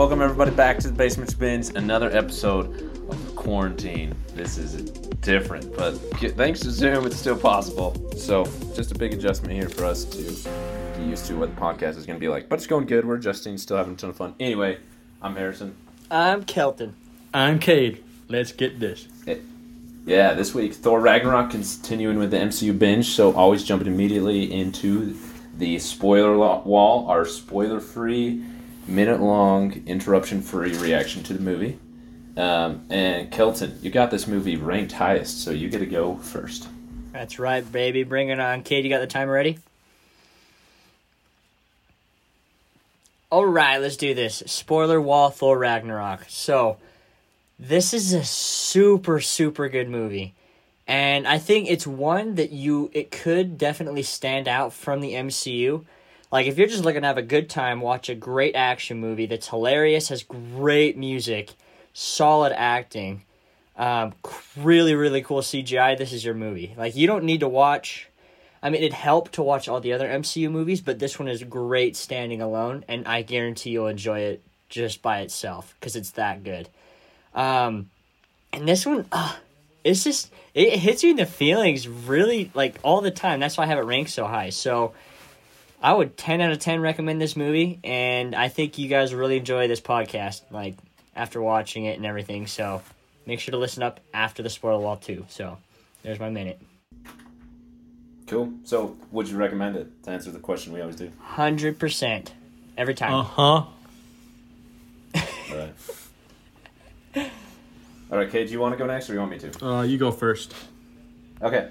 Welcome everybody back to the Basement Binge, another episode of quarantine. This is different, but thanks to Zoom, it's still possible. So, just a big adjustment here for us to get used to what the podcast is going to be like. But it's going good. We're adjusting, still having a ton of fun. Anyway, I'm Harrison. I'm Kelton. I'm Kade. Let's get this. It, yeah, this week Thor Ragnarok continuing with the MCU binge, so always jumping immediately into the spoiler wall, our spoiler-free, minute-long, interruption-free reaction to the movie. Um, and Kelton, you got this movie ranked highest, so you get to go first. That's right, baby. Bring it on. Kade, you got the timer ready? All right, let's do this. Spoiler wall Thor Ragnarok. So, this is a super, super good movie. And I think it's one that you, it could definitely stand out from the MCU. Like, if you're just looking to have a good time, watch a great action movie that's hilarious, has great music, solid acting, um, really, really cool CGI, this is your movie. Like, you don't need to watch. I mean, it helped to watch all the other MCU movies, but this one is great standing alone, and I guarantee you'll enjoy it just by itself because it's that good. Um, and this one, uh, it's just it hits you in the feelings really like all the time. That's why I have it ranked so high. So I would ten out of ten recommend this movie, and I think you guys really enjoy this podcast. Like after watching it and everything. So make sure to listen up after the spoiler wall too. So there's my minute. Cool. So would you recommend it to answer the question we always do? Hundred percent every time. Uh huh. All right. All right, Kade, do you want to go next or you want me to? Uh, you go first. Okay.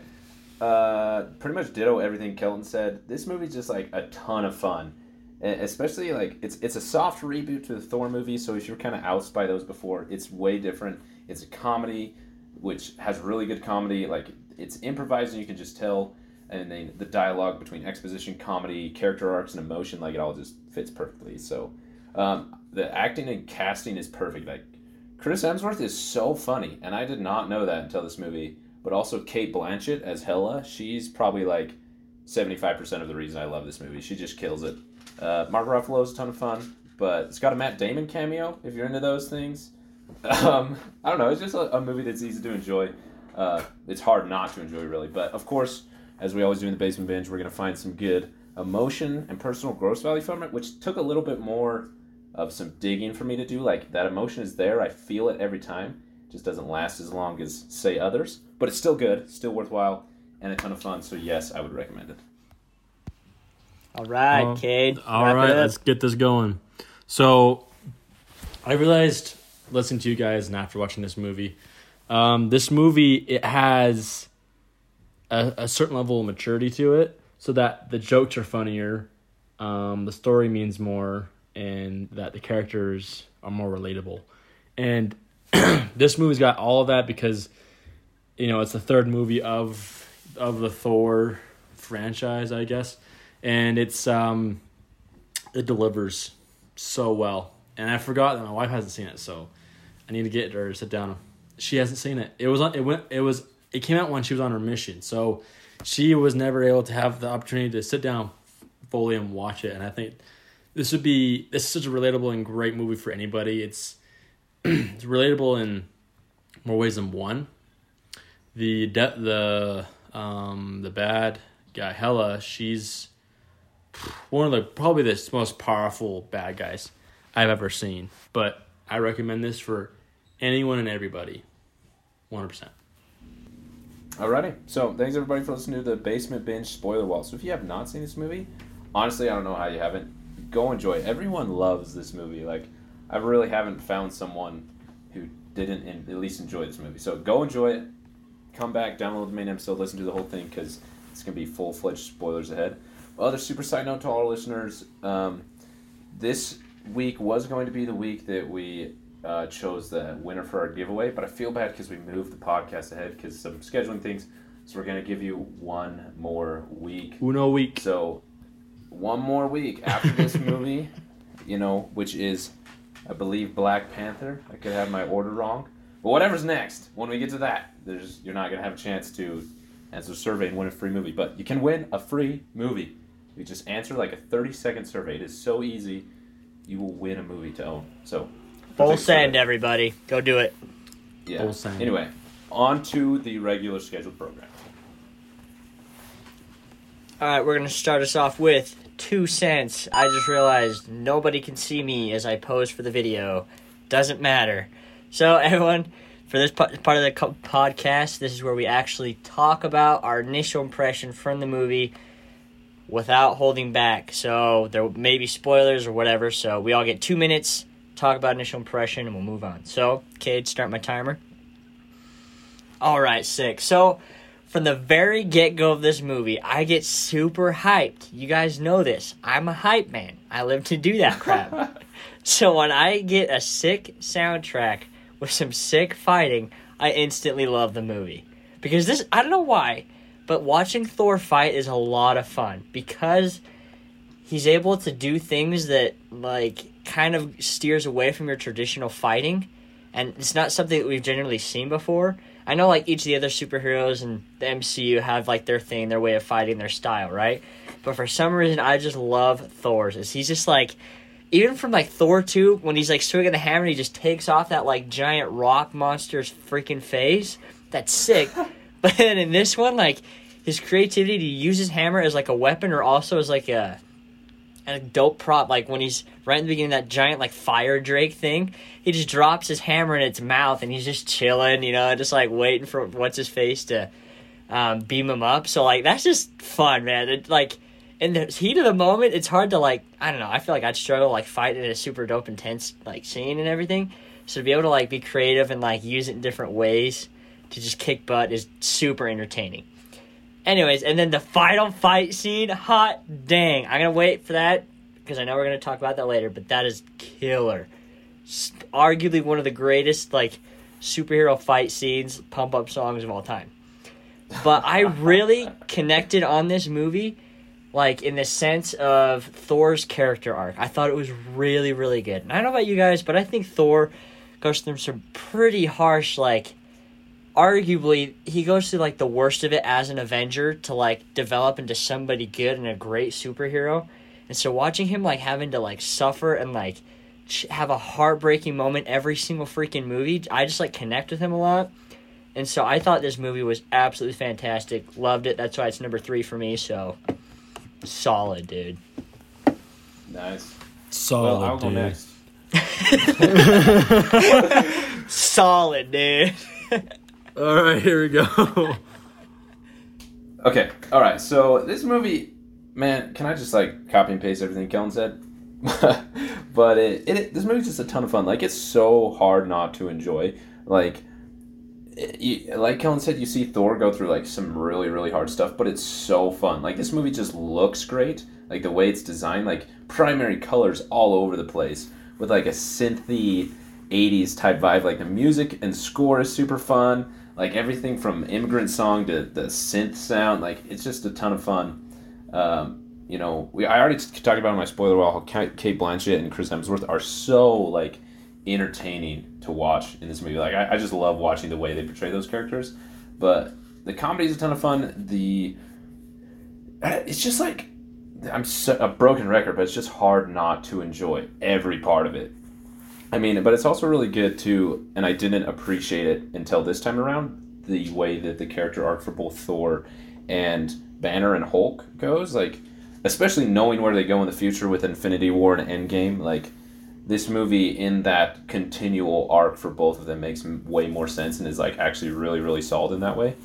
Uh, pretty much ditto everything Kelton said. This movie's just like a ton of fun especially like it's it's a soft reboot to the Thor movie. So if you're kind of ousted by those before, it's way different. It's a comedy, which has really good comedy. Like it's improvised, and you can just tell. And then the dialogue between exposition, comedy, character arcs, and emotion, like it all just fits perfectly. So um, the acting and casting is perfect. Like Chris Hemsworth is so funny, and I did not know that until this movie. But also Cate Blanchett as Hela. she's probably like seventy five percent of the reason I love this movie. She just kills it. Uh, Mark Ruffalo is a ton of fun, but it's got a Matt Damon cameo if you're into those things. Um, I don't know. It's just a, a, movie that's easy to enjoy. Uh, it's hard not to enjoy, really. But of course, as we always do in the basement binge, we're going to find some good emotion and personal growth value from it, which took a little bit more of some digging for me to do. Like that emotion is there. I feel it every time. It just doesn't last as long as say others, but it's still good, still worthwhile, and a ton of fun. So yes, I would recommend it. All right, uh, Kade. All right, let's get this going. So, I realized listening to you guys and after watching this movie, um, this movie it has a, a, certain level of maturity to it, so that the jokes are funnier, um, the story means more, and that the characters are more relatable. And this movie's got all of that because, you know, it's the third movie of of the Thor franchise, I guess and it's um, it delivers so well. And I forgot that my wife hasn't seen it, so I need to get her to sit down. She hasn't seen it. It was on. It went. It was. It came out when she was on her mission, so she was never able to have the opportunity to sit down fully and watch it. And I think this would be this is such a relatable and great movie for anybody. It's it's relatable in more ways than one. The de- the um the bad guy Hela, she's one of the probably the most powerful bad guys I've ever seen. But I recommend this for anyone and everybody, one hundred percent. Alrighty, so thanks everybody for listening to the Basement Binge spoiler wall. So if you have not seen this movie, honestly, I don't know how you haven't. Go enjoy it. Everyone loves this movie. Like, I really haven't found someone who didn't in, at least enjoy this movie. So go enjoy it. Come back, download the main episode, listen to the whole thing because it's gonna be full fledged spoilers ahead. Other super side note to all our listeners: um, this week was going to be the week that we uh, chose the winner for our giveaway, but I feel bad because we moved the podcast ahead because some scheduling things. So we're gonna give you one more week. Uno week. So one more week after this movie, you know, which is, I believe, Black Panther. I could have my order wrong, but whatever's next, when we get to that, there's you're not gonna have a chance to answer a survey and win a free movie, but you can win a free movie. You just answer like a 30 second survey. It is so easy. You will win a movie to own. So Full take survey. send, everybody. Go do it. Yeah. Full send. Anyway, on to the regular scheduled program. All right, we're gonna start us off with two cents. I just realized nobody can see me as I pose for the video. Doesn't matter. So everyone, for this part of the podcast, this is where we actually talk about our initial impression from the movie without holding back. So there may be spoilers or whatever. So we all get two minutes, talk about initial impression, and we'll move on. So, Kade, start my timer. All right, sick. So from the very get go of this movie, I get super hyped. You guys know this. I'm a hype man. I live to do that crap. so when I get a sick soundtrack with some sick fighting, I instantly love the movie. Because this, I don't know why, but watching Thor fight is a lot of fun because he's able to do things that, like, kind of steers away from your traditional fighting. And it's not something that we've generally seen before. I know like each of the other superheroes and the MCU have like their thing, their way of fighting, their style, right? But for some reason, I just love Thor's. Is he's just like, even from like Thor two, when he's like swinging the hammer, and he just takes off that like giant rock monster's freaking face. That's sick. but then in this one, like his creativity to use his hammer as like a weapon or also as like a a dope prop like when he's right in the beginning of that giant like fire drake thing he just drops his hammer in its mouth and he's just chilling you know just like waiting for what's his face to um, beam him up. So like that's just fun man. It, like in the heat of the moment it's hard to like i don't know i feel like i'd struggle like fighting in a super dope intense like scene and everything. So to be able to like be creative and like use it in different ways to just kick butt is super entertaining Anyways, and then the final fight scene, hot dang. I'm gonna wait for that because I know we're gonna talk about that later, but that is killer. Arguably one of the greatest like superhero fight scenes, pump up songs of all time. But I really connected on this movie, like in the sense of Thor's character arc. I thought it was really, really good. And I don't know about you guys, but I think Thor goes through some pretty harsh like arguably he goes through like the worst of it as an avenger to like develop into somebody good and a great superhero. And so watching him like having to like suffer and like ch- have a heartbreaking moment every single freaking movie i just like connect with him a lot. And so i thought this movie was absolutely fantastic. Loved it. That's why it's number three for me. So solid dude. Nice. Solid, well, I'll go dude. next. solid dude All right, here we go. Okay, all right. So this movie, man, can I just like copy and paste everything Kelton said? but it, it this movie's just a ton of fun. Like it's so hard not to enjoy. Like, it, you, like Kelton said, you see Thor go through like some really really hard stuff, but it's so fun. Like this movie just looks great. Like the way it's designed, like primary colors all over the place with like a synthy 80s type vibe. Like the music and score is super fun. Like everything from immigrant song to the synth sound, like it's just a ton of fun. Um, you know, we I already talked about in my spoiler wall Cate Blanchett and Chris Hemsworth are so like entertaining to watch in this movie. Like I, I just love watching the way they portray those characters. But the comedy is a ton of fun. The uh, it's just like I'm so, a broken record, but it's just hard not to enjoy every part of it. I mean, but it's also really good too, and I didn't appreciate it until this time around. The way that the character arc for both Thor and Banner and Hulk goes, like, especially knowing where they go in the future with Infinity War and Endgame, like, this movie in that continual arc for both of them makes way more sense and is like actually really really solid in that way.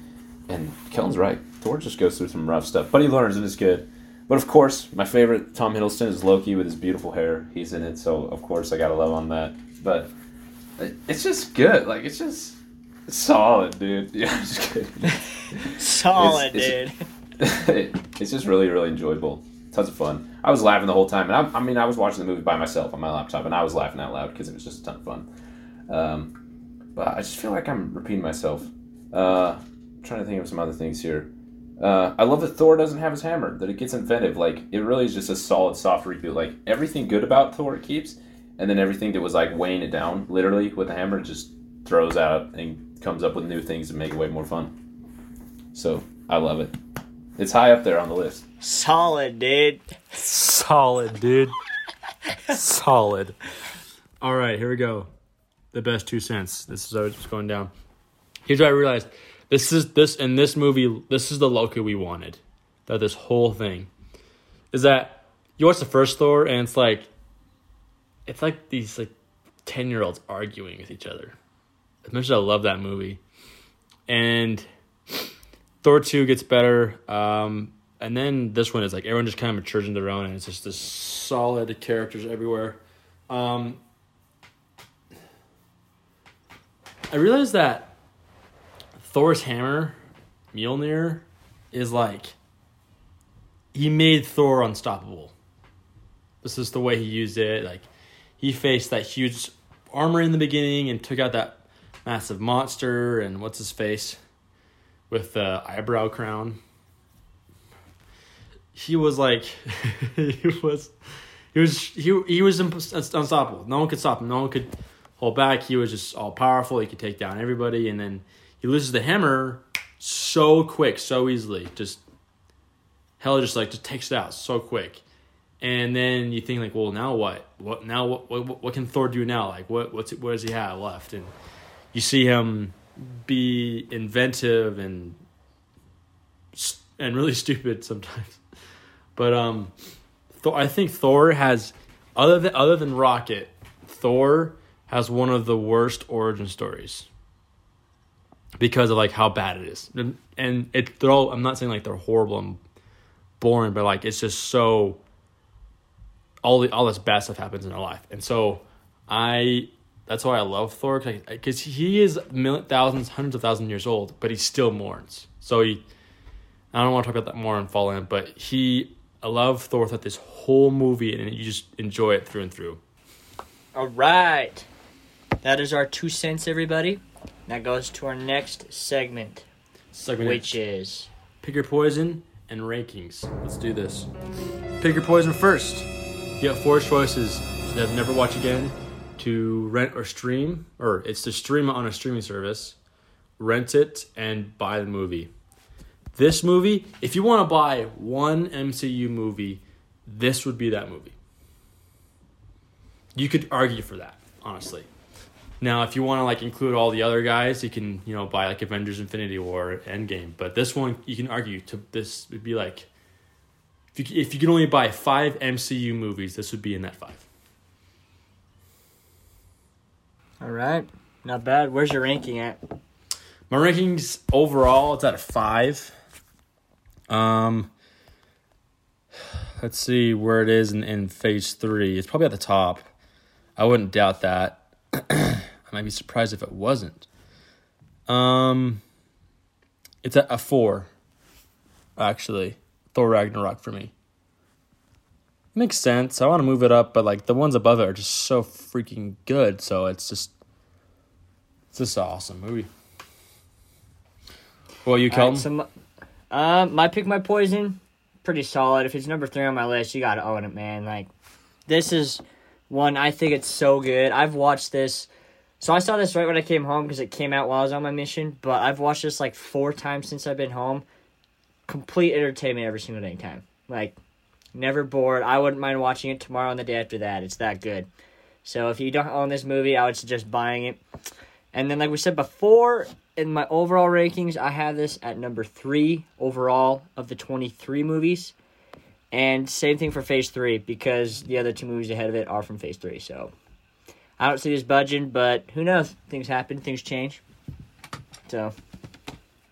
And Kelton's right. Thor just goes through some rough stuff, but he learns and it's good. But of course, my favorite Tom Hiddleston is Loki with his beautiful hair. He's in it, so of course I gotta love on that. But It's just good. Like it's just it's solid, dude. Yeah, I'm just kidding. Solid, It's- dude. it's just really, really enjoyable. Tons of fun. I was laughing the whole time, and I, I mean, I was watching the movie by myself on my laptop, and I was laughing out loud because it was just a ton of fun. Um, but I just feel like I'm repeating myself. Uh, trying to think of some other things here. Uh, I love that Thor doesn't have his hammer. That it gets inventive. Like it really is just a solid, soft reboot. Like everything good about Thor it keeps, and then everything that was like weighing it down, literally with the hammer, just throws out and comes up with new things to make it way more fun. So I love it. It's high up there on the list. Solid, dude. Solid, dude. Solid. All right, here we go. The best two cents. This is how it's going down. Here's what I realized. This is this in this movie. This is the Loki we wanted. That this whole thing is that you watch the first Thor and it's like it's like these like ten year olds arguing with each other. As much as I love that movie, and Thor two gets better. Um, and then this one is like everyone just kind of matures in their own, and it's just this solid characters everywhere. Um, I realized that Thor's hammer, Mjolnir, is like he made Thor unstoppable. This is the way he used it. Like he faced that huge armor in the beginning and took out that massive monster and what's his face with the eyebrow crown. He was like, he was, he was, he he was unstoppable. No one could stop him. No one could hold back. He was just all powerful. He could take down everybody, and then he loses the hammer so quick, so easily. Just hell, just like just takes it out so quick. And then you think like, well, now what? What now? What what, what can Thor do now? Like, what what's what does he have left? And you see him be inventive and and really stupid sometimes. But um, Thor, I think Thor has other than other than Rocket, Thor has one of the worst origin stories because of like how bad it is, and, and it all. I'm not saying like they're horrible and boring, but like it's just so all the all this bad stuff happens in our life, and so I that's why I love Thor because he is million, thousands, hundreds of thousands of years old, but he still mourns. So he, I don't want to talk about that more and fall in, but he, I love Thor throughout this whole movie, and you just enjoy it through and through. All right. That is our two cents, everybody. That goes to our next segment, Segment which is pick your poison and rankings. Let's do this. Pick your poison first. You have four choices to have never watch again, to rent or stream, or it's to stream it on a streaming service, rent it, and buy the movie. This movie, if you want to buy one MCU movie, this would be that movie. You could argue for that, honestly. Now, if you want to like include all the other guys, you can you know buy like Avengers: Infinity War, Endgame. But this one, you can argue to this would be like if you if you can only buy five MCU movies, this would be in that five. all right. Not bad. Where's your ranking at? My rankings overall, it's at a five. Um, let's see where it is in, in phase three. It's probably at the top. I wouldn't doubt that. I might be surprised if it wasn't. Um, it's at a four. Actually, Thor Ragnarok for me. Makes sense. I want to move it up, but like the ones above it are just so freaking good. So it's just, it's just an awesome movie. Well, you, Kelton? right, so my, uh, my pick, my poison, pretty solid. If it's number three on my list, you gotta own it, man. Like, this is one I think it's so good. I've watched this. So I saw this right when I came home because it came out while I was on my mission. But I've watched this like four times since I've been home. Complete entertainment every single day time. Like, never bored. I wouldn't mind watching it tomorrow and the day after that. It's that good. So if you don't own this movie, I would suggest buying it. And then, like we said before, in my overall rankings, I have this at number three overall of the 23 movies. And same thing for Phase 3, because the other two movies ahead of it are from Phase 3. So I don't see this budging, but who knows? Things happen, things change. So,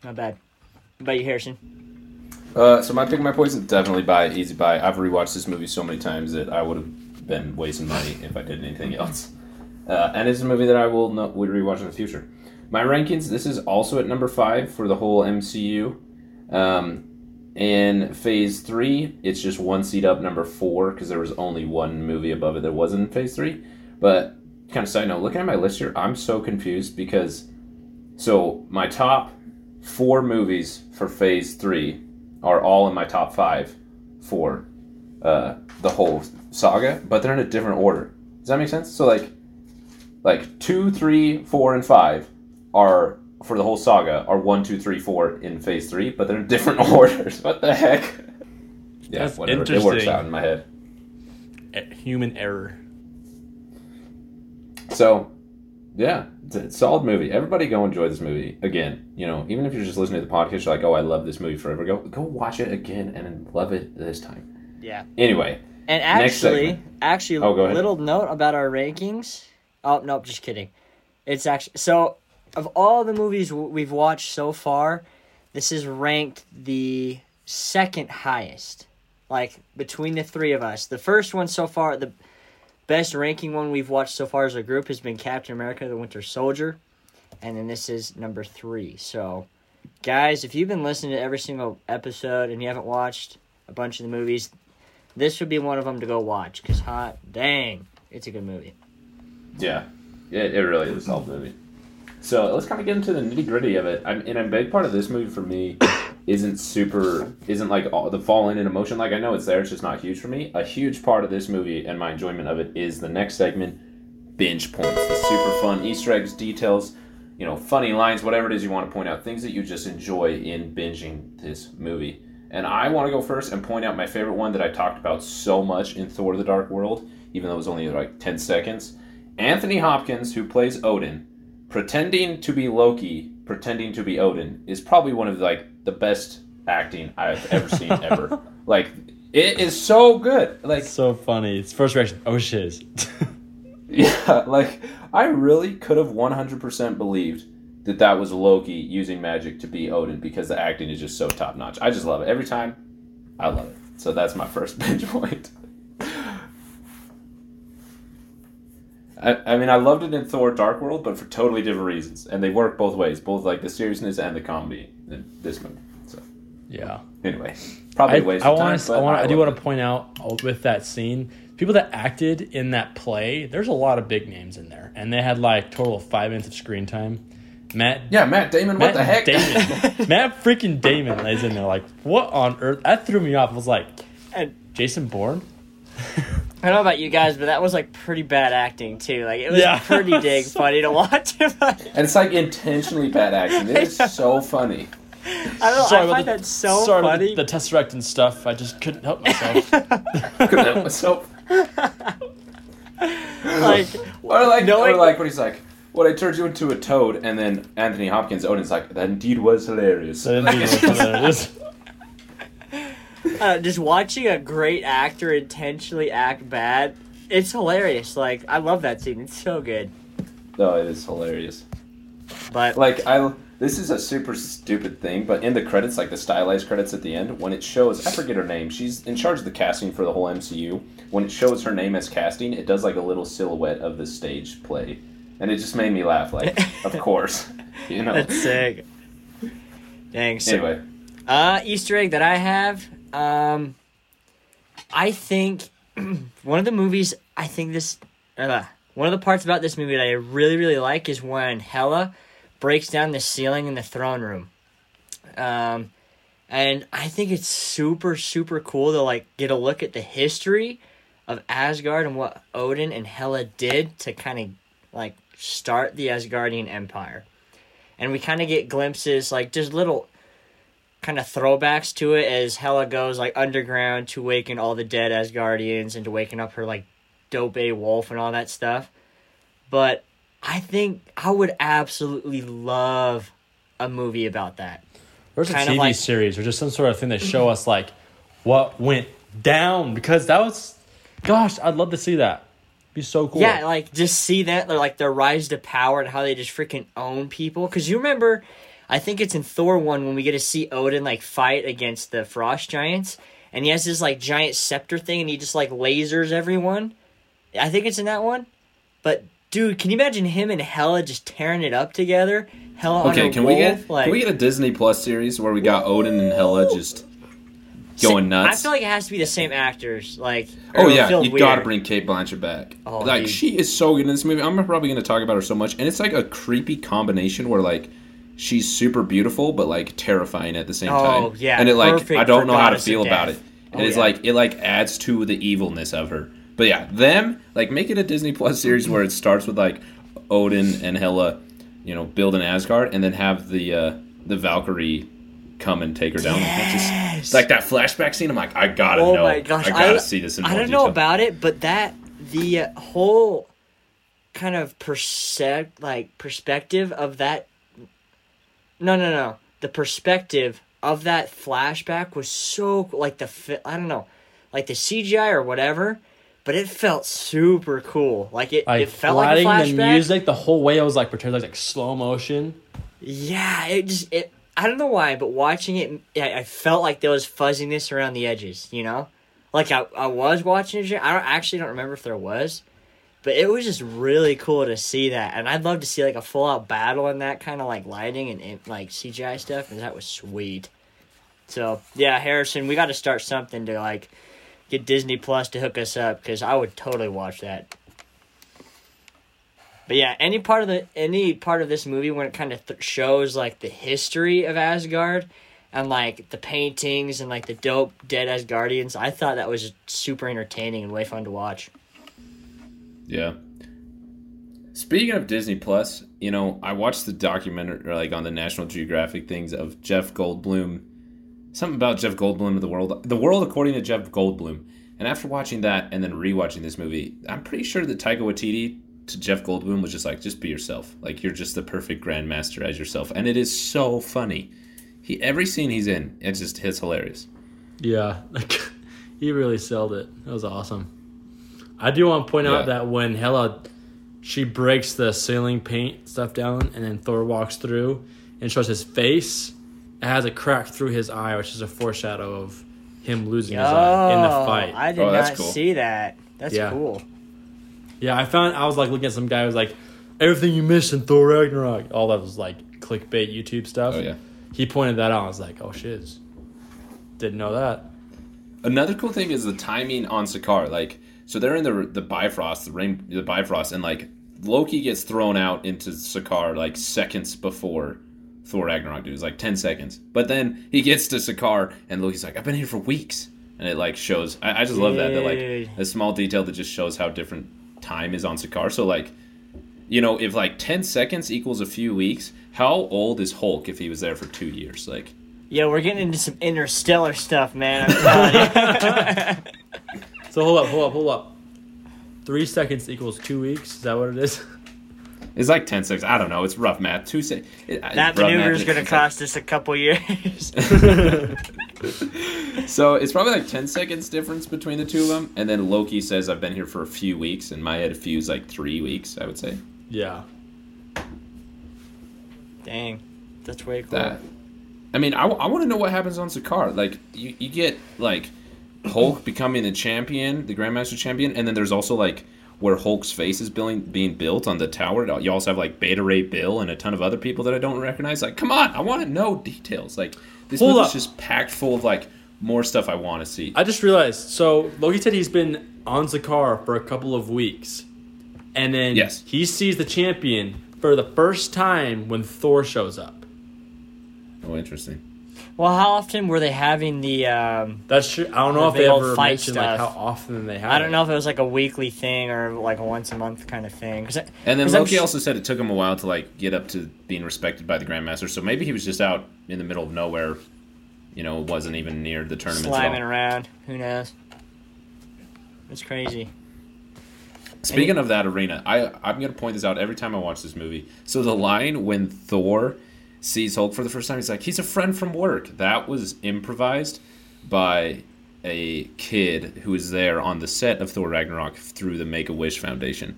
not bad. What about you, Harrison? Uh, so my pick, my poison, definitely buy easy buy. I've rewatched this movie so many times that I would have been wasting money if I did anything else. uh, and it's a movie that I will not, would rewatch in the future. My rankings. This is also at number five for the whole MCU. Um, in Phase Three, it's just one seat up, number four, because there was only one movie above it that wasn't in Phase Three. But kind of side note, looking at my list here, I'm so confused because so my top four movies for Phase Three are all in my top five for uh, the whole saga, but they're in a different order. Does that make sense? So like, like two, three, four, and five are for the whole saga are one, two, three, four in Phase Three, but they're in different orders. What the heck? Yeah, That's whatever. It works out in my head. Eh, Human error. So, yeah, it's a solid movie. Everybody go enjoy this movie again. You know, even if you're just listening to the podcast, you're like, oh, I love this movie forever. Go, go watch it again and love it this time. Yeah. Anyway, And actually, actually, Oh, go ahead. little note about our rankings. Oh nope, just kidding. It's actually so of all the movies we've watched so far, this is ranked the second highest. Like between the three of us, the first one so far, the best ranking one we've watched so far as a group has been Captain America: The Winter Soldier, and then this is number three. So, guys, if you've been listening to every single episode and you haven't watched a bunch of the movies, this would be one of them to go watch because hot dang it's a good movie yeah, it, it really is a solid movie. So let's kind of get into the nitty gritty of it. I'm, and a big part of this movie for me isn't super, isn't like all the fall in and emotion. Like I know it's there, it's just not huge for me. A huge part of this movie and my enjoyment of it is the next segment, binge points, the super fun Easter eggs, details, you know, funny lines, whatever it is you want to point out, things that you just enjoy in binging this movie. And I want to go first and point out my favorite one that I talked about so much in Thor: The Dark World, even though it was only like ten seconds. Anthony Hopkins, who plays Odin, pretending to be Loki, pretending to be Odin, is probably one of like the best acting I've ever seen ever. Like it is so good. Like So funny. It's first reaction. Oh shiz. yeah, like I really could have 100% believed that that was Loki using magic to be Odin because the acting is just so top notch. I just love it every time. I love it. So that's my first binge point. I, I mean, I loved it in Thor: Dark World, but for totally different reasons, and they work both ways, both like the seriousness and the comedy in this movie. So yeah. anyway, probably I, a waste I of time. want. but I want. I do want to point out with that scene, people that acted in that play. There's a lot of big names in there, and they had like total of five minutes of screen time. Matt. Yeah, Matt Damon. Matt what the heck? Damon. Matt freaking Damon is in there. Like, what on earth? That threw me off. I was like, and Jason Bourne. i don't know about you guys but that was like pretty bad acting too like it was Yeah. pretty dang funny to watch and it's like intentionally bad acting. It is so funny. I don't know Sorry i about find the, that so sorry about the, the tesseract and stuff. I just couldn't help myself. Couldn't help myself. like Or like, Knowing- or like what he's like, "What I turned you into a toad," and then Anthony Hopkins, Odin's like, "That indeed was hilarious." So then people were coming in, just- uh, just watching a great actor intentionally act bad it's hilarious like i love that scene it's so good No, it is hilarious. but Like I, this is a super stupid thing, but in the credits, like the stylized credits at the end, when it shows, I forget her name. She's in charge of the casting for the whole MCU. When it shows her name as casting, it does like a little silhouette of the stage play, and it just made me laugh. Like, of course, you know. that's sick dang so Anyway, Uh, Easter egg that I have. Um, I think one of the movies. I think this. Uh, one of the parts about this movie that I really really like is when Hela breaks down the ceiling in the throne room. Um, and I think it's super super cool to like get a look at the history of Asgard and what Odin and Hela did to kind of like start the Asgardian Empire. And we kind of get glimpses, like just little kind of throwbacks to it as Hela goes like underground to waken all the dead Asgardians and to waking up her like dope A wolf and all that stuff. But I think I would absolutely love a movie about that. A Kind of TV like- series or just some sort of thing that show us like what went down because that was, gosh, I'd love to see that. Be so cool. Yeah, like just see that like their rise to power and how they just freaking own people. Because you remember, I think it's in Thor one when we get to see Odin like fight against the frost giants, and he has this like giant scepter thing, and he just like lasers everyone. I think it's in that one, but dude, can you imagine him and Hela just tearing it up together? Hela Okay, can we get like, can we get a Disney Plus series where we got Odin and Hela just going nuts? I feel like it has to be the same actors. Like, Oh yeah, you weird. gotta bring Cate Blanchett back. Oh, like dude. she is so good in this movie. I'm probably gonna talk about her so much, and it's like a creepy combination where like she's super beautiful but like terrifying at the same Oh, time. yeah, and it like I don't know how to feel about it. Oh, and Oh, it's yeah. like it like adds to the evilness of her. But yeah, them like make it a Disney Plus series where it starts with like Odin and Hela, you know, build an Asgard, and then have the uh the Valkyrie come and take her down. It's just- Yes. like that flashback scene. I'm like, I gotta Oh know. my gosh, I gotta I, see this in I don't know about it, but that the uh, whole kind of percep like perspective of that. No, no, no. The perspective of that flashback was so like the I don't know, like the CGI or whatever, but it felt super cool. Like it, Like it felt like a flashback. the music the whole way. I was like pretending like, like slow motion. Yeah, it just it. I don't know why, but watching it, I, I felt like there was fuzziness around the edges. You know, like I, I was watching it. I don't actually don't remember if there was, but it was just really cool to see that, and I'd love to see like a full out battle in that kind of like lighting and, and like CGI stuff, and that was sweet. So yeah, Harrison, we got to start something to like get Disney Plus to hook us up because I would totally watch that. But yeah, any part of the any part of this movie when it kind of th- shows like the history of Asgard and like the paintings and like the dope dead Asgardians, I thought that was super entertaining and way fun to watch. Yeah. Speaking of Disney Plus, you know, I watched the documentary like on the National Geographic things of Jeff Goldblum. Something about Jeff Goldblum of the world, the world according to Jeff Goldblum. And after watching that and then rewatching this movie, I'm pretty sure that Taika Waititi to Jeff Goldblum was just like, just be yourself. Like you're just the perfect grandmaster as yourself, and it is so funny. He every scene he's in, it just hits hilarious. Yeah, like he really sold it. That was awesome. I do want to point Yeah. out that when Hela she breaks the ceiling paint stuff down, and then Thor walks through and shows his face. It has a crack through his eye, which is a foreshadow of him losing his eye in the fight. I did Oh, not cool. see that. That's Yeah. cool. Yeah, I found I was like looking at some guy who was like, everything you missed in Thor Ragnarok. All that was like clickbait YouTube stuff. Oh yeah. He pointed that out. I was like, oh shiz. Didn't know that. Another cool thing is the timing on Sakaar. Like, so they're in the the Bifrost, the rain, the Bifrost, and like Loki gets thrown out into Sakaar like seconds before Thor Ragnarok, dude. It's like ten seconds, but then he gets to Sakaar, and Loki's like, "I've been here for weeks," and it like shows. I, I just love that. That Dude. like a small detail that just shows how different time is on Sakaar. So like, you know, if like ten seconds equals a few weeks, how old is Hulk if he was there for two years? Like. Yo, we're getting into some interstellar stuff, man. I'm telling you. So hold up, hold up, hold up. Three seconds equals two weeks. Is that what it is? It's like 10 seconds. I don't know. It's rough math. Two se- it- that maneuver is going to cost us a couple years. so it's probably like 10 seconds difference between the two of them. And then Loki says, I've been here for a few weeks. In my head, a few is like three weeks, I would say. yeah. Dang, that's way cool. That. I mean, I, want to know what happens on Sakaar. Like, you, you get, like, Hulk becoming the champion, the Grandmaster champion. And then there's also, like, where Hulk's face is being, being built on the tower. You also have, like, Beta Ray Bill and a ton of other people that I don't recognize. Like, come on. I want to know details. Like, this Hold movie's up. just packed full of, like, more stuff I want to see. I just realized. So Loki said he's been on Sakaar for a couple of weeks, and then Yes. he sees the champion for the first time when Thor shows up. Oh, interesting. Well, how often were they having the? Um, That's true. I don't know The if they old ever fight mentioned like how stuff. often they have. I don't it. know if it was like a weekly thing or like a once a month kind of thing. 'Cause I- And then 'cause I'm Loki sh- also said it took him a while to like get up to being respected by the Grandmaster. So maybe he was just out in the middle of nowhere. You know, wasn't even near the tournament. at all. slamming around. Who knows? It's crazy. Speaking of that arena, I I'm gonna point this out every time I watch this movie. So the line when Thor sees Hulk for the first time, he's like, "He's a friend from work." That was improvised by a kid who was there on the set of Thor Ragnarok through the Make a Wish Foundation.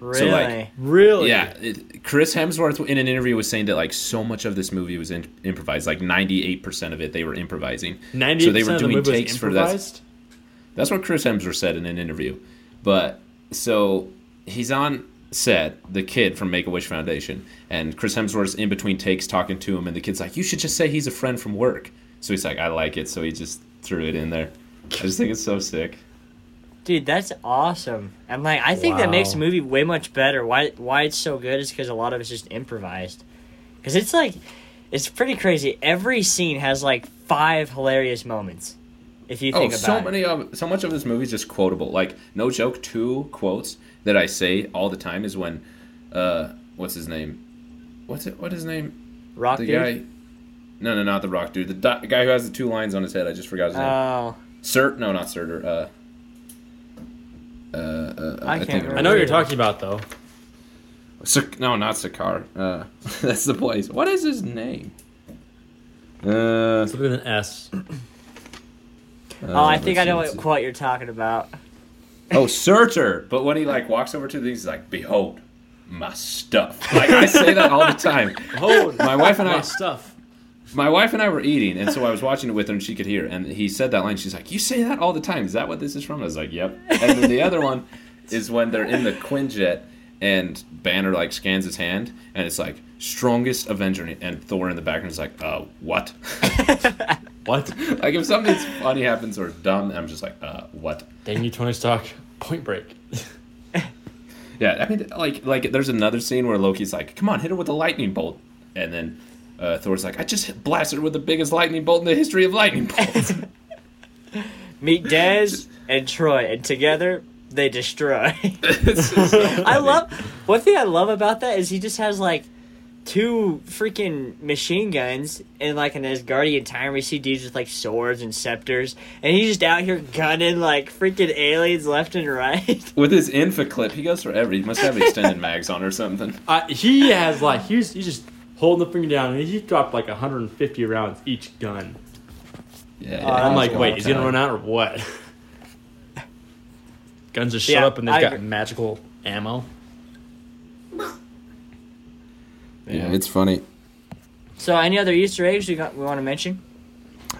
Really? So, like, Really? Yeah, it, Chris Hemsworth in an interview was saying that like so much of this movie was in, improvised, like ninety eight percent of it they were improvising. Ninety So they were of the doing movie was takes for that. That's what Chris Hemsworth said in an interview. But so he's on said, the kid from Make a Wish Foundation, and Chris Hemsworth's in between takes talking to him, and the kid's like, "You should just say he's a friend from work." So he's like, "I like it," so he just threw it in there. I just think it's so sick. Dude, that's awesome. And like I think that makes the movie way much better. Why why it's so good is because a lot of it's just improvised. Because it's like, it's pretty crazy. Every scene has like five hilarious moments. If you Oh, think about so it. many of so much of this movie is just quotable. Like no joke, two quotes that I say all the time is when, uh, what's his name? What's it? What is his name? Rock the dude. guy. No, no, not the rock dude. The di- guy who has the two lines on his head. I just forgot his name. Oh, Sir? No, not Surtur. Uh, uh, uh, I think can't of- I know what you're talking about though. Sik- no, not Sakaar. Uh, that's the place. What is his name? Uh, It's with an S. oh, I think I know what quote you're talking about. Oh, Surtur. But when he like walks over to these, he's like, "Behold, my stuff." Like I say that all the time. Hold My wife and I, my stuff. my wife and I were eating, and so I was watching it with her, and she could hear. And he said that line. She's like, "You say that all the time. Is that what this is from?" I was like, "Yep." And then the other one is when they're in the Quinjet, and Banner like scans his hand, and it's like strongest Avenger, and Thor in the background is like, "Uh, what?" What? like if something funny happens or dumb, I'm just like, "Uh, what?" Dang you, Tony Stark. Point Break. Yeah, I mean, like, like there's another scene where Loki's like, "Come on, hit her with a lightning bolt," and then uh, Thor's like, "I just blasted her with the biggest lightning bolt in the history of lightning bolts." Meet Dez and Troy, and together they destroy. So I love one thing I love about that is he just has like two freaking machine guns in like an Asgardian time. We see dudes with like swords and scepters, and he's just out here gunning like freaking aliens left and right. with his info clip. He goes for every. He must have extended mags on or something. Uh, he has like he's he's just holding the finger down and he dropped like 150 rounds each gun. Yeah, Oh, I'm like, wait, long is he gonna run out or what? Guns just shut Yeah, up and they've I got agree. magical ammo. Yeah, it's funny. so, any other Easter eggs we got we want to mention?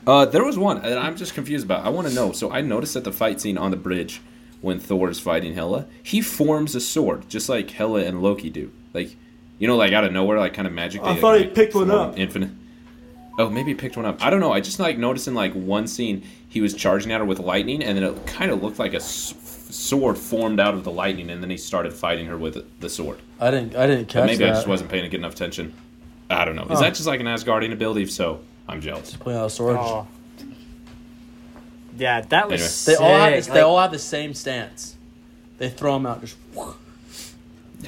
Uh, there was one that I'm just confused about. I want to know. So I noticed at the fight scene on the bridge when Thor is fighting Hela, he forms a sword just like Hela and Loki do. Like, you know, like out of nowhere, like kind of magic. I they, thought he picked one up. Infinite. Oh, maybe he picked one up. I don't know. I just like noticed in like one scene he was charging at her with lightning, and then it kind of looked like a s- sword formed out of the lightning, and then he started fighting her with the sword. I didn't I didn't But catch maybe I just wasn't paying good enough attention. I don't know. Is Oh. that just like an Asgardian ability? If so, I'm jealous. Playing out of swords. Oh, yeah, that was. Anyway. They all have sick. they Like, all have the same stance. They throw them out just.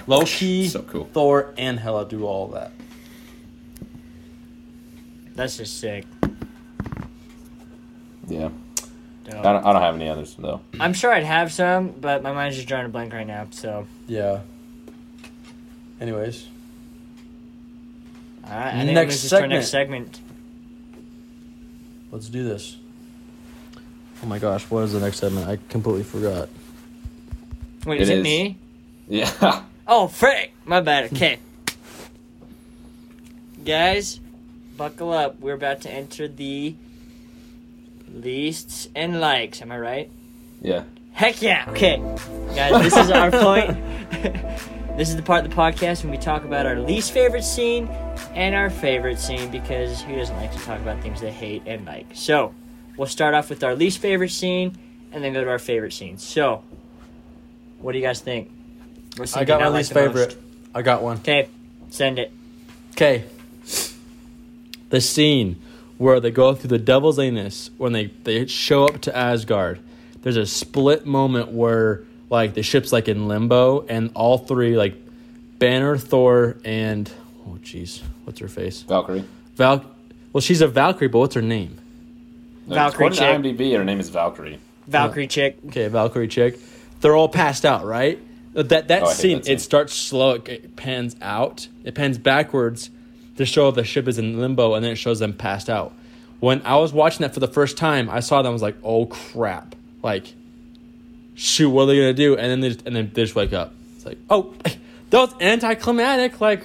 Loki, So cool. Thor, and Hela do all that. That's just sick. Yeah. Dope. I don't, I don't have any others though. I'm sure I'd have some, but my mind's just drawing a blank right now. So, Yeah. Anyways, all right, I think Next this is our next segment. let's do this. Oh my gosh, what is the next segment? I completely forgot. Wait, It is it is. me? Yeah. Oh, frick! My bad. Okay. Guys, buckle up. We're about to enter the leasts and likes. Am I right? yeah. Heck yeah! Okay, guys, this is our point. this is the part of the podcast when we talk about our least favorite scene and our favorite scene because who doesn't like to talk about things they hate and like? So, we'll start off with our least favorite scene and then go to our favorite scene. So, what do you guys think? What scene I got my not like least the most? favorite. I got one. Okay, send it. Okay. The scene where they go through the devil's anus when they, they show up to Asgard. There's a split moment where like the ship's like in limbo and all three like Banner, Thor, and oh jeez, what's her face? Valkyrie. Val. Well, she's a Valkyrie, but what's her name? Valkyrie According to chick. IMDb, her name is Valkyrie. Valkyrie chick. Okay, Valkyrie chick. They're all passed out, right? That that Oh, scene, that scene. it starts slow. It, it pans out. It pans backwards to show the ship is in limbo, and then it shows them passed out. When I was watching that for the first time, I saw them. I was like, "Oh crap!" Like, shoot, what are they gonna do? And then they just, and then they just wake up. It's like, oh, that was anticlimactic. Like,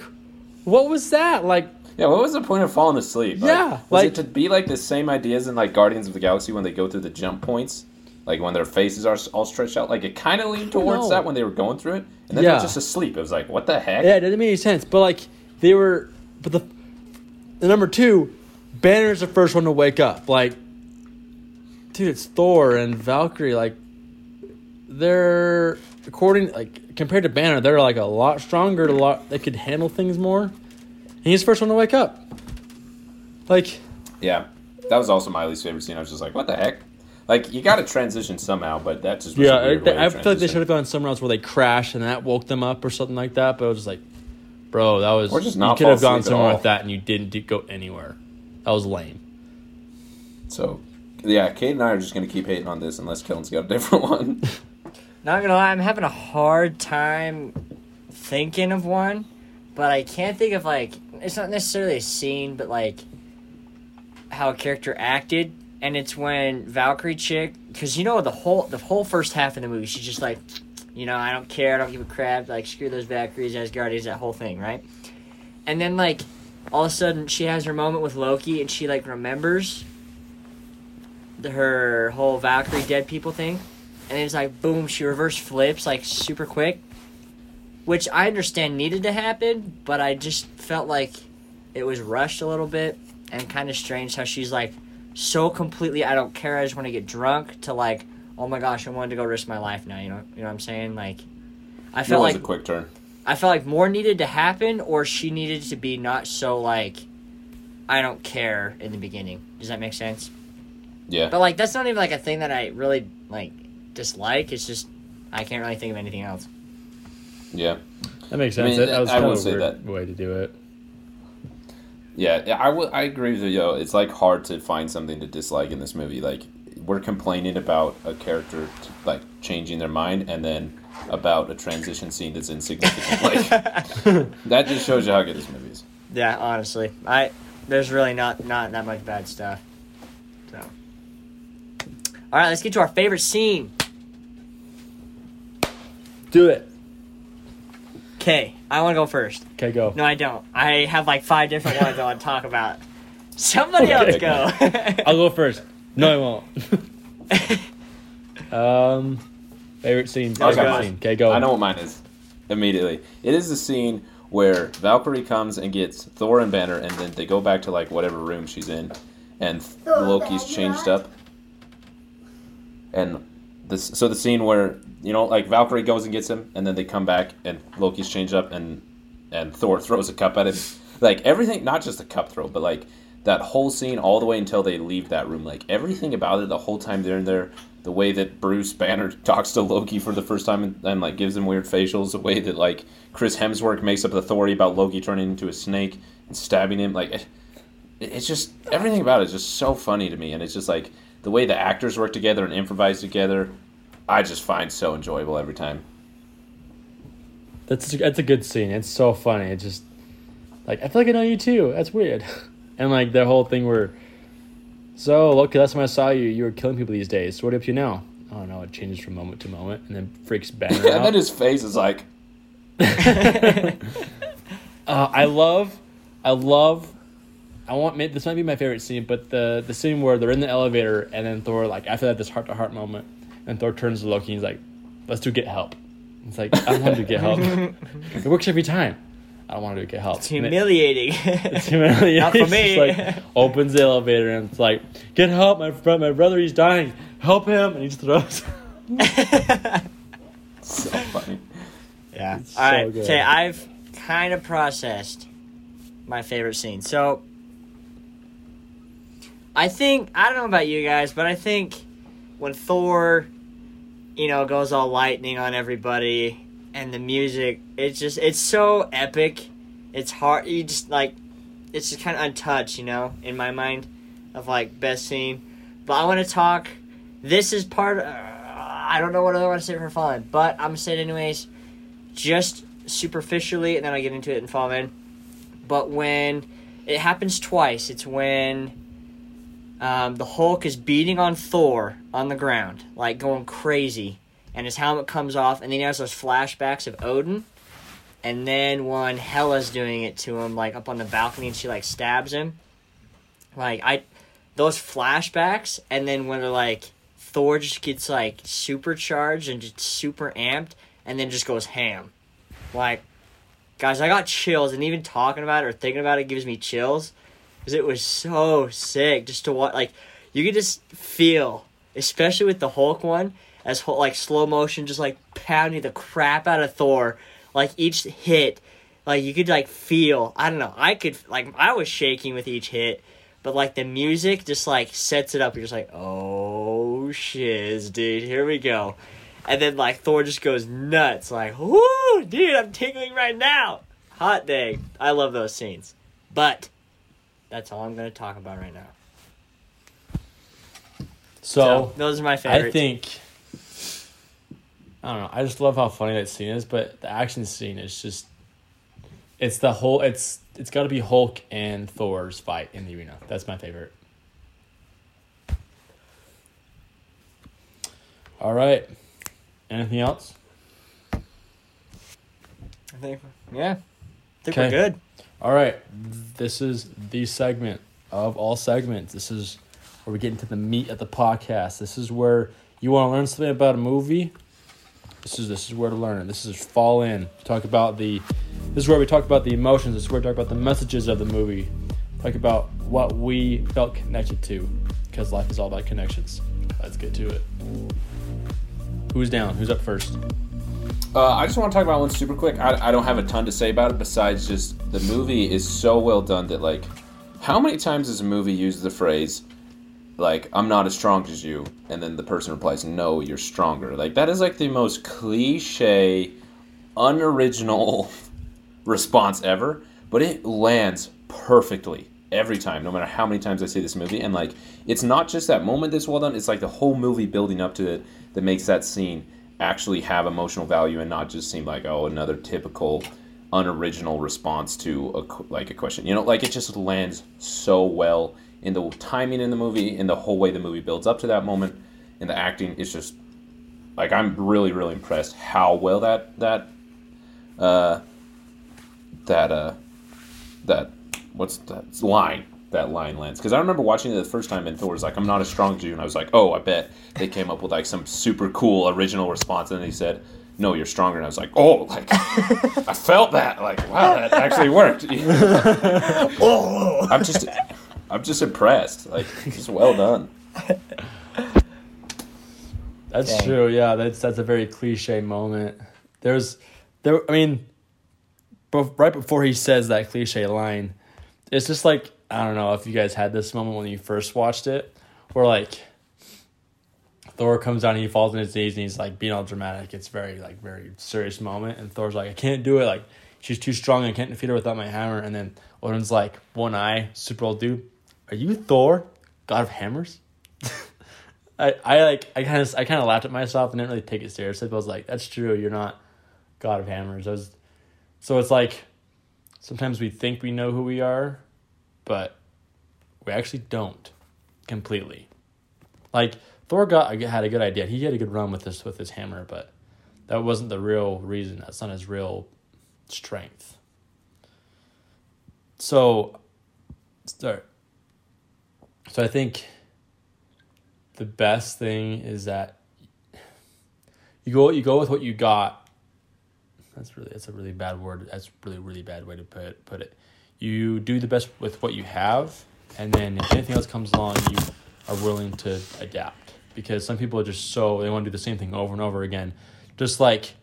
what was that? Like, Yeah, what was the point of falling asleep? Like, Yeah, was like- it to be like the same ideas in like Guardians of the Galaxy when they go through the jump points? like when their faces are all stretched out. Like it kind of leaned towards know. that when they were going through it, and then Yeah. they're just asleep. It was like, what the heck? Yeah, it didn't make any sense. But like they were, but the, the number two, Banner's the first one to wake up. Like, dude, it's Thor and Valkyrie. Like, they're according like compared to Banner, they're like a lot stronger. A lot they could handle things more. And he's the first one to wake up. Like, Yeah, that was also my least favorite scene. I was just like, what the heck? Like you got to transition somehow, but that just was yeah, I, way to I feel like they should have gone somewhere else where they crashed and that woke them up or something like that. But I was just like, bro, that was Or just not you could have gone somewhere with that and you didn't go anywhere. That was lame. So, yeah, Kade and I are just gonna keep hating on this unless Kelton's got a different one. Not gonna lie, I'm having a hard time thinking of one, but I can't think of like it's not necessarily a scene, but like how a character acted, and it's when Valkyrie chick, because you know the whole the whole first half of the movie, she's just like, you know, I don't care, I don't give a crap, like screw those Valkyries, Asgardians, that whole thing, right? And then like all of a sudden she has her moment with Loki, and she like remembers the, her whole Valkyrie dead people thing and it's like boom, she reverse flips like super quick, which I understand needed to happen, but I just felt like it was rushed a little bit and kind of strange how she's like so completely I don't care, I just want to get drunk to like oh my gosh, I wanted to go risk my life now, you know, you know what I'm saying? Like I That felt was like a quick turn. I felt like more needed to happen or she needed to be not so like I don't care in the beginning. Does that make sense? Yeah, But like that's not even like a thing that I really like dislike. It's just I can't really think of anything else. yeah, That makes I sense. mean, that, that was I kind will of a say weird that. way to do it. yeah. yeah, I would. I agree with you. Yo, it's like hard to find something to dislike in this movie. Like we're complaining about a character t- like changing their mind, and then about a transition scene that's insignificant. like that just shows you how good this movie is. Yeah, honestly, I there's really not not that much bad stuff. So, all right, let's get to our favorite scene. Do it. Okay, I want to go first. Okay, go. No, I don't. I have like five different ones I want to talk about. Somebody Okay. else go. I'll go first. No, I won't. um, favorite scene. I Favorite mine. scene. Okay, go. I know what mine is. Immediately, it is the scene where Valkyrie comes and gets Thor and Banner, and then they go back to like whatever room she's in, and Loki's changed up. And this, so the scene where you know, like Valkyrie goes and gets him, and then they come back, and Loki's changed up, and and Thor throws a cup at him. Like everything, not just a cup throw, but like that whole scene all the way until they leave that room. Like everything about it, the whole time they're in there, the way that Bruce Banner talks to Loki for the first time and, and like gives him weird facials, the way that like Chris Hemsworth makes up the authority about Loki turning into a snake and stabbing him, like it, it's just everything about it is just so funny to me, and it's just like the way the actors work together and improvise together. I just find so enjoyable every time. That's that's a good scene. It's so funny. It's just like I feel like I know you too. That's weird. And like the whole thing where, so look, last time I saw you, you were killing people these days. So what are you up to now? Oh no, it changes from moment to moment, and then freaks Banner and then his face is like, Uh, I love, I love, I want. This might be my favorite scene, but the the scene where they're in the elevator and then Thor like after that this heart to heart moment, and Thor turns to Loki and he's like, "Let's do get help." It's like I want to get help. it works every time. I don't want to get help. It's it- humiliating. It's humiliating. Not for me. like opens the elevator and it's like, get help, my friend, my brother, he's dying. Help him, and he just throws. so funny. Yeah. It's All right. so good. Okay, I've kind of processed my favorite scene. So I think I don't know about you guys, but I think when Thor, you know, goes all lightning on everybody and the music, it's just it's so epic. It's hard. You just like it's just kind of untouched, you know, in my mind of like best scene. But I want to talk. This is part. Uh, I don't know what I want to say for fun, but I'm gonna say it anyways just superficially, and then I get into it and fall in. But when it happens twice, it's when um, the Hulk is beating on Thor on the ground, like going crazy, and his helmet comes off, and then he has those flashbacks of Odin. And then when Hela's doing it to him, like up on the balcony, and she like stabs him, like I, those flashbacks, and then when they're like Thor just gets like supercharged and just super amped, and then just goes ham. Like, guys, I got chills, and even talking about it or thinking about it gives me chills, because it was so sick just to watch. Like, you could just feel, especially with the Hulk one, as Hul- like slow motion, just like pounding the crap out of Thor. Like each hit, like you could like feel. I don't know. I could like I was shaking with each hit, but like the music just like sets it up. You're just like, oh shiz, dude, here we go. And then like Thor just goes nuts, like, whoo, dude, I'm tingling right now. Hot day. I love those scenes. But that's all I'm gonna talk about right now. So, those are my favorites. I think I don't know. I just love how funny that scene is, but the action scene is just it's the whole it's it's got to be Hulk and Thor's fight in the arena. That's my favorite. All right. Anything else? I think yeah. I think Okay. we're good. All right. This is the segment of all segments. This is where we get into the meat of the podcast. This is where you want to learn something about a movie. This is this is where to learn it. This is fall in. Talk about the. This is where we talk about the emotions. This is where we talk about the messages of the movie. Talk about what we felt connected to, because life is all about connections. Let's get to it. Who's down? Who's up first? Uh, I just want to talk about one super quick. I, I don't have a ton to say about it besides just the movie is so well done that like, how many times does a movie use the phrase, like I'm not as strong as you, and then the person replies, No, you're stronger. Like that is like the most cliche, unoriginal response ever, but it lands perfectly every time, no matter how many times I see this movie. And like, it's not just that moment that's well done; it's like the whole movie building up to it that makes that scene actually have emotional value and not just seem like oh another typical unoriginal response to a like a question. You know, like it just lands so well in the timing in the movie, in the whole way the movie builds up to that moment, in the acting. It's just like I'm really really impressed how well that that uh that uh that what's that line that line lands. Because I remember watching it the first time and Thor was like I'm not as strong as you and I was like oh I bet. They came up with like some super cool original response and then he said no you're stronger and I was like oh like I felt that like wow that actually worked. Oh. I'm just I'm just impressed like just well done That's Dang. true. Yeah, that's that's a very cliche moment. There's there. I mean, bef- right before he says that cliche line, it's just like I don't know if you guys had this moment when you first watched it, where like Thor comes down and he falls on his knees and he's like being all dramatic. It's very like very serious moment, and Thor's like, I can't do it. Like she's too strong. I can't defeat her without my hammer. And then Odin's like, one eye, super old dude. Are you Thor, God of Hammers? I, I like I kind of I kind of laughed at myself and didn't really take it seriously. But I was like, that's true. You're not God of Hammers. I was, so it's like sometimes we think we know who we are, but we actually don't completely. Like Thor got had a good idea. He had a good run with this with his hammer, but that wasn't the real reason. That's not his real strength. So, start. So I think the best thing is that you go you go with what you got. That's really that's a really bad word. That's really really bad way to put put it. You do the best with what you have, and then if anything else comes along, you are willing to adapt. Because some people are just so they want to do the same thing over and over again. Just like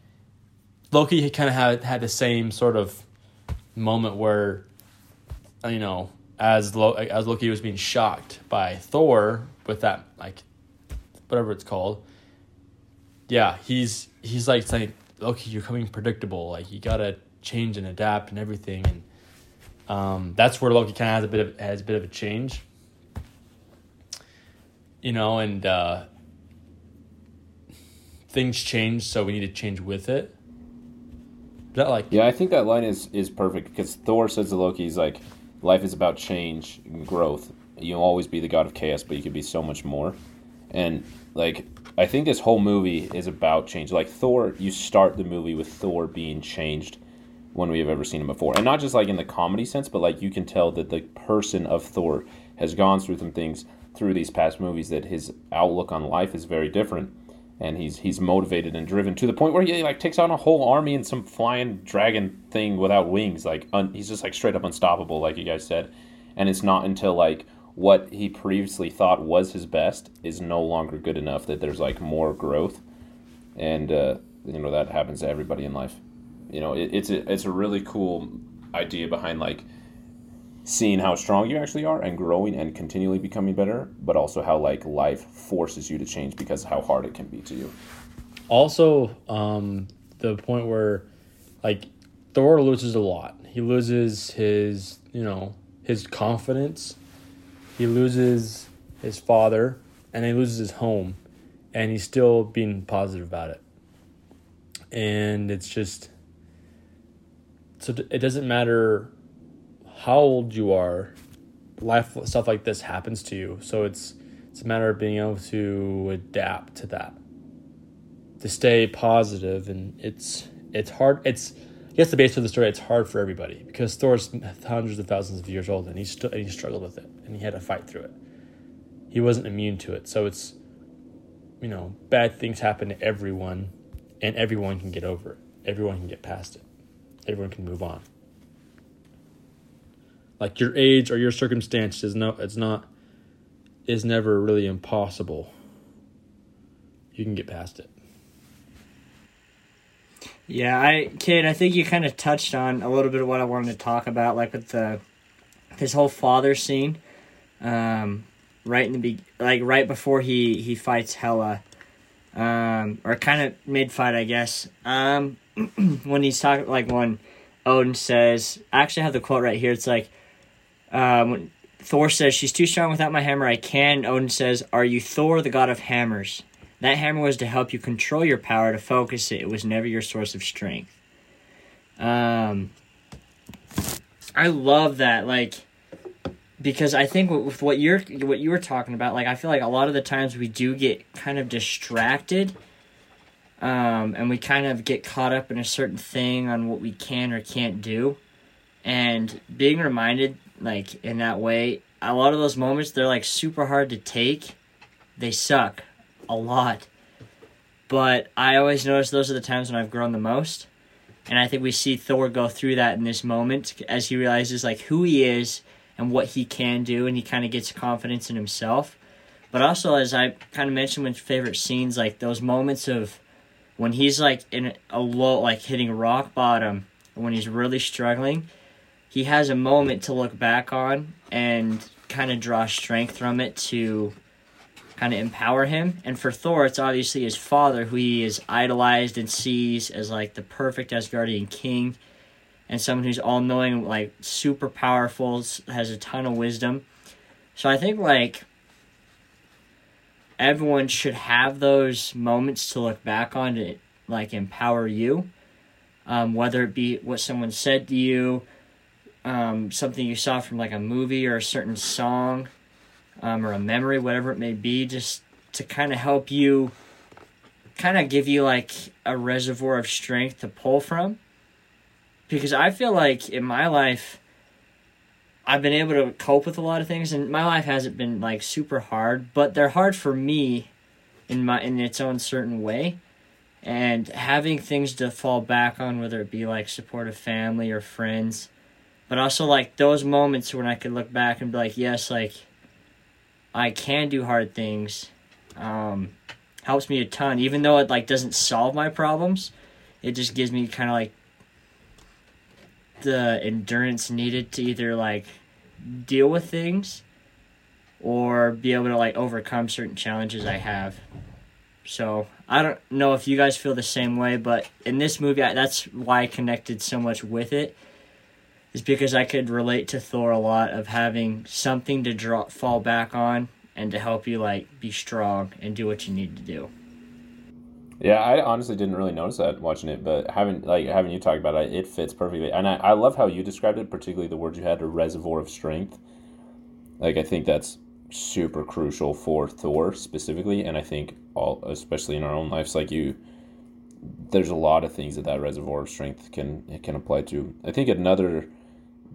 Loki kind of had had the same sort of moment where, you know, as Lo- as Loki was being shocked by Thor with that like whatever it's called. Yeah, he's he's like saying, Loki, you're coming predictable. Like you gotta change and adapt and everything, and um, that's where Loki kind of has a bit of has a bit of a change. You know, and uh, things change, so we need to change with it. Is that like Yeah, I think that line is is perfect because Thor says to Loki, he's like, "Life is about change and growth. You'll always be the god of chaos, but you could be so much more." And like, I think this whole movie is about change. Like Thor, you start the movie with Thor being changed when we have ever seen him before, and not just like in the comedy sense, but like you can tell that the person of Thor has gone through some things, through these past movies that his outlook on life is very different, and he's he's motivated and driven to the point where he like takes on a whole army and some flying dragon thing without wings. Like un, he's just like straight up unstoppable, like you guys said. And it's not until like what he previously thought was his best is no longer good enough that there's like more growth, and uh, you know that happens to everybody in life. You know, it, it's a it's a really cool idea behind like seeing how strong you actually are and growing and continually becoming better, but also how like life forces you to change because how hard it can be to you. Also, um, the point where like Thor loses a lot. He loses his, you know, his confidence. He loses his father, and he loses his home, and he's still being positive about it. And it's just so it doesn't matter how old you are, life stuff like this happens to you. So it's it's a matter of being able to adapt to that, to stay positive, and it's it's hard. It's guess the base of the story. It's hard for everybody because Thor's hundreds of thousands of years old, and he st- and he struggled with it, and he had to fight through it. He wasn't immune to it, so it's you know bad things happen to everyone, and everyone can get over it. Everyone can get past it. Everyone can move on like your age or your circumstance is no it's not is never really impossible. You can get past it. Yeah i kid i think you kind of touched on a little bit of what i wanted to talk about like with the his whole father scene. Um right in the be like right before he he fights hela. Um or kind of mid fight i guess. Um when he's talking like when odin says i actually have the quote right here. It's like um, Thor says, She's too strong without my hammer. I can. Odin says, Are you Thor, the god of hammers? That hammer was to help you control your power, to focus it. It was never your source of strength. Um, I love that. Like, because I think with what you're what you were talking about, like I feel like a lot of the times we do get kind of distracted, um, and we kind of get caught up in a certain thing on what we can or can't do, and being reminded like in that way. A lot of those moments they're like super hard to take. They suck a lot. But I always notice those are the times when I've grown the most. And I think we see Thor go through that in this moment as he realizes like who he is and what he can do and he kind of gets confidence in himself. But also as I kind of mentioned with favorite scenes like those moments of when he's like in a low like hitting rock bottom when he's really struggling he has a moment to look back on and kind of draw strength from it to kind of empower him. And for Thor, it's obviously his father, who he is idolized and sees as like the perfect Asgardian king and someone who's all knowing, like super powerful, has a ton of wisdom. So I think like everyone should have those moments to look back on to like empower you. Um, whether it be what someone said to you, um, something you saw from like a movie or a certain song um, or a memory, whatever it may be, just to kind of help you, kind of give you like a reservoir of strength to pull from. Because I feel like in my life, I've been able to cope with a lot of things, and my life hasn't been like super hard, but they're hard for me in my in its own certain way. And having things to fall back on, whether it be like supportive family or friends, but also like those moments when I could look back and be like, yes, like I can do hard things, um, helps me a ton. Even though it like doesn't solve my problems, it just gives me kind of like the endurance needed to either like deal with things or be able to like overcome certain challenges I have. So I don't know if you guys feel the same way, but in this movie, I, that's why I connected so much with it is because I could relate to Thor a lot of having something to draw fall back on and to help you like be strong and do what you need to do. Yeah, I honestly didn't really notice that watching it, but having like having you talk about it, it fits perfectly. And I, I love how you described it, particularly the word you had, a reservoir of strength. Like I think that's super crucial for Thor specifically, and I think all, especially in our own lives, like you, there's a lot of things that that reservoir of strength can can apply to. I think another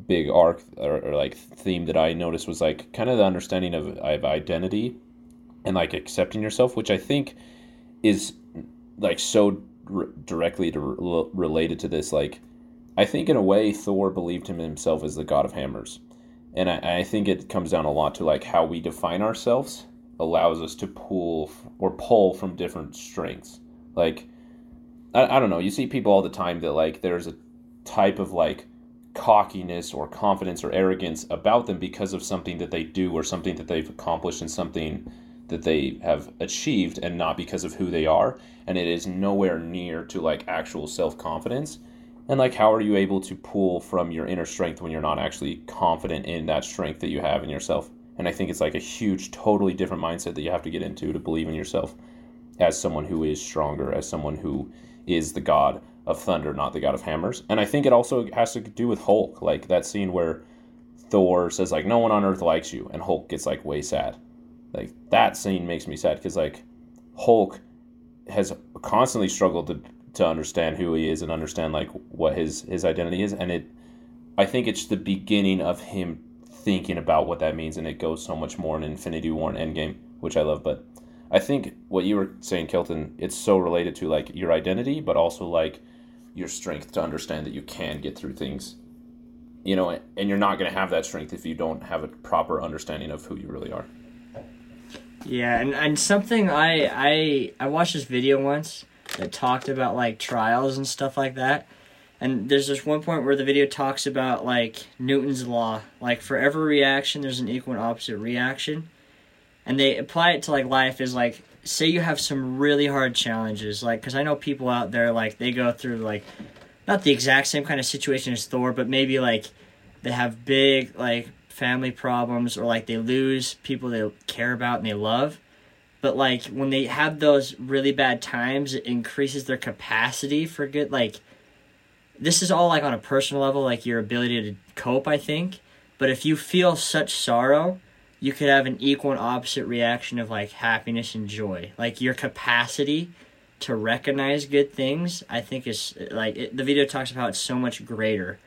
big arc or, or like theme that I noticed was like kind of the understanding of, of identity and like accepting yourself, which I think is like so directly to re- related to this. Like, I think in a way Thor believed him himself as the god of hammers, and I, I think it comes down a lot to like how we define ourselves allows us to pull or pull from different strengths. Like, I, I don't know. You see people all the time that like there's a type of like cockiness or confidence or arrogance about them because of something that they do or something that they've accomplished and something that they have achieved and not because of who they are. And it is nowhere near to like actual self-confidence. And like how are you able to pull from your inner strength when you're not actually confident in that strength that you have in yourself? And i think it's like a huge totally different mindset that you have to get into to believe in yourself as someone who is stronger as someone who is the god of thunder, not the god of hammers. And I think it also has to do with Hulk, like that scene where Thor says like no one on earth likes you and Hulk gets like way sad. Like that scene makes me sad cuz like Hulk has constantly struggled to to understand who he is and understand like what his his identity is and it I think it's the beginning of him thinking about what that means and it goes so much more in Infinity War and Endgame, which I love, but I think what you were saying, Kelton, it's so related to like your identity, but also like your strength to understand that you can get through things. You know and you're not going to have that strength if you don't have a proper understanding of who you really are. Yeah and, and something i i i watched this video once that talked about like trials and stuff like that. And there's this one point where the video talks about like newton's law. Like for every reaction there's an equal and opposite reaction. And they apply it to like life is like say you have some really hard challenges, like because I know people out there like they go through like not the exact same kind of situation as Thor, but maybe like they have big like family problems or like they lose people they care about and they love. But like when they have those really bad times, it increases their capacity for good. Like this is all like on a personal level, like your ability to cope. I think. But if you feel such sorrow, you could have an equal and opposite reaction of like happiness and joy. Like your capacity to recognize good things, I think is like it, the video talks about how it's so much greater.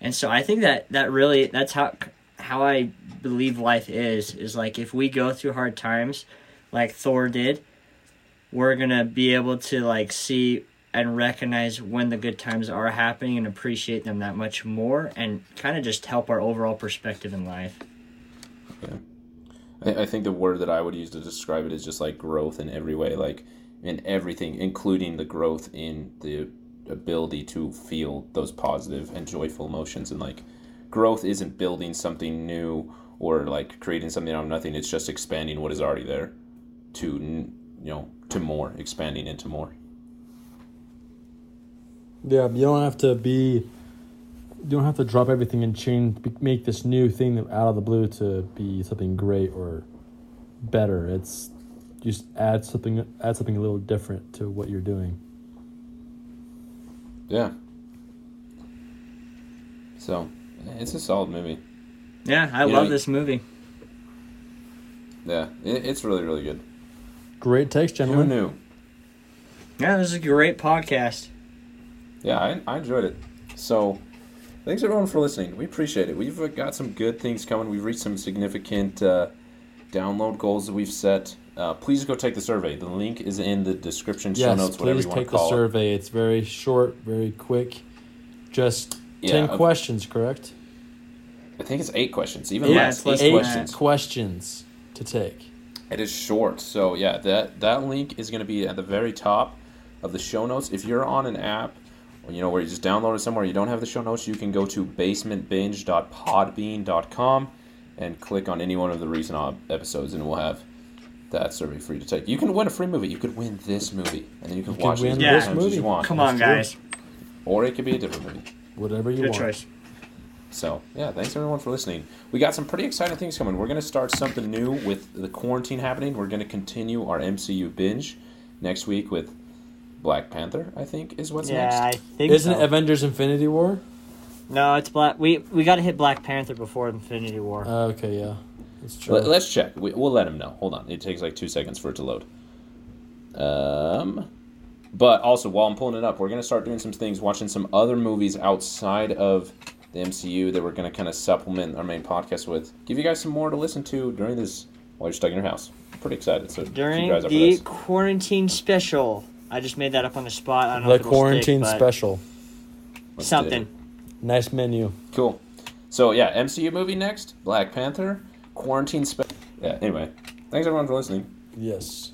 And so I think that that really that's how how I believe life is is like if we go through hard times like Thor did, we're going to be able to like see and recognize when the good times are happening and appreciate them that much more and kind of just help our overall perspective in life. Yeah. I, I think the word that I would use to describe it is just like growth in every way, like in everything, including the growth in the ability to feel those positive and joyful emotions. And like growth isn't building something new or like creating something out of nothing. It's just expanding what is already there to, you know, to more, expanding into more. Yeah, you don't have to be you don't have to drop everything and change make this new thing out of the blue to be something great or better. It's just add something add something a little different to what you're doing. Yeah. So it's a solid movie. Yeah i you love know, this movie. Yeah it, it's really really good. Great text gentlemen. who knew? Yeah this is a great podcast. Yeah i, I enjoyed it. So Thanks everyone for listening. We appreciate it. We've uh, got some good things coming. We've reached some significant uh, download goals that we've set. Uh, please go take the survey. The link is in the description, show yes, notes, whatever you want to call it. Please take the survey. It's very short, very quick. Just yeah, 10 uh, questions, correct? I think it's eight questions, even yeah, less. Eight, eight questions. questions to take. It is short. So, yeah, that, that link is going to be at the very top of the show notes. If you're on an app, you know, where you just download it somewhere, you don't have the show notes, you can go to basementbinge.podbean.com and click on any one of the recent episodes, and we'll have that survey for you to take. You can win a free movie. You could win this movie, and then you can you watch can it as yeah. many times as you want. Come on, guys. Or it could be a different movie. Whatever you Good want. choice. So, yeah, thanks everyone for listening. We got some pretty exciting things coming. We're going to start something new with the quarantine happening. We're going to continue our MCU binge next week with Black Panther, I think, is what's yeah, next. I think Isn't so. it Avengers Infinity War? No, it's Black. We we got to hit Black Panther before Infinity War. Uh, okay, yeah, that's true. Let, us check. We, will let him know. Hold on. It takes like two seconds for it to load. Um, but also while I'm pulling it up, we're gonna start doing some things, watching some other movies outside of the MCU that we're going to kind of supplement our main podcast with. Give you guys some more to listen to during this while you're stuck in your house. I'm pretty excited. So keep During your eyes out for the this. quarantine special. I just made that up on the spot. I don't know The if it'll stick, quarantine special. Let's Something. Nice menu. Cool. So yeah, MCU movie next. Black Panther. Quarantine special. Yeah. Anyway, thanks everyone for listening. Yes.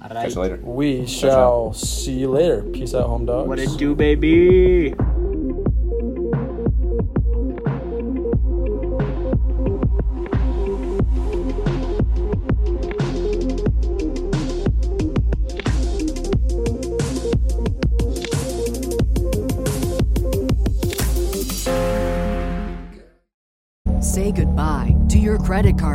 All Catch you later. We shall see you later. Peace out, home dogs. What it do, baby?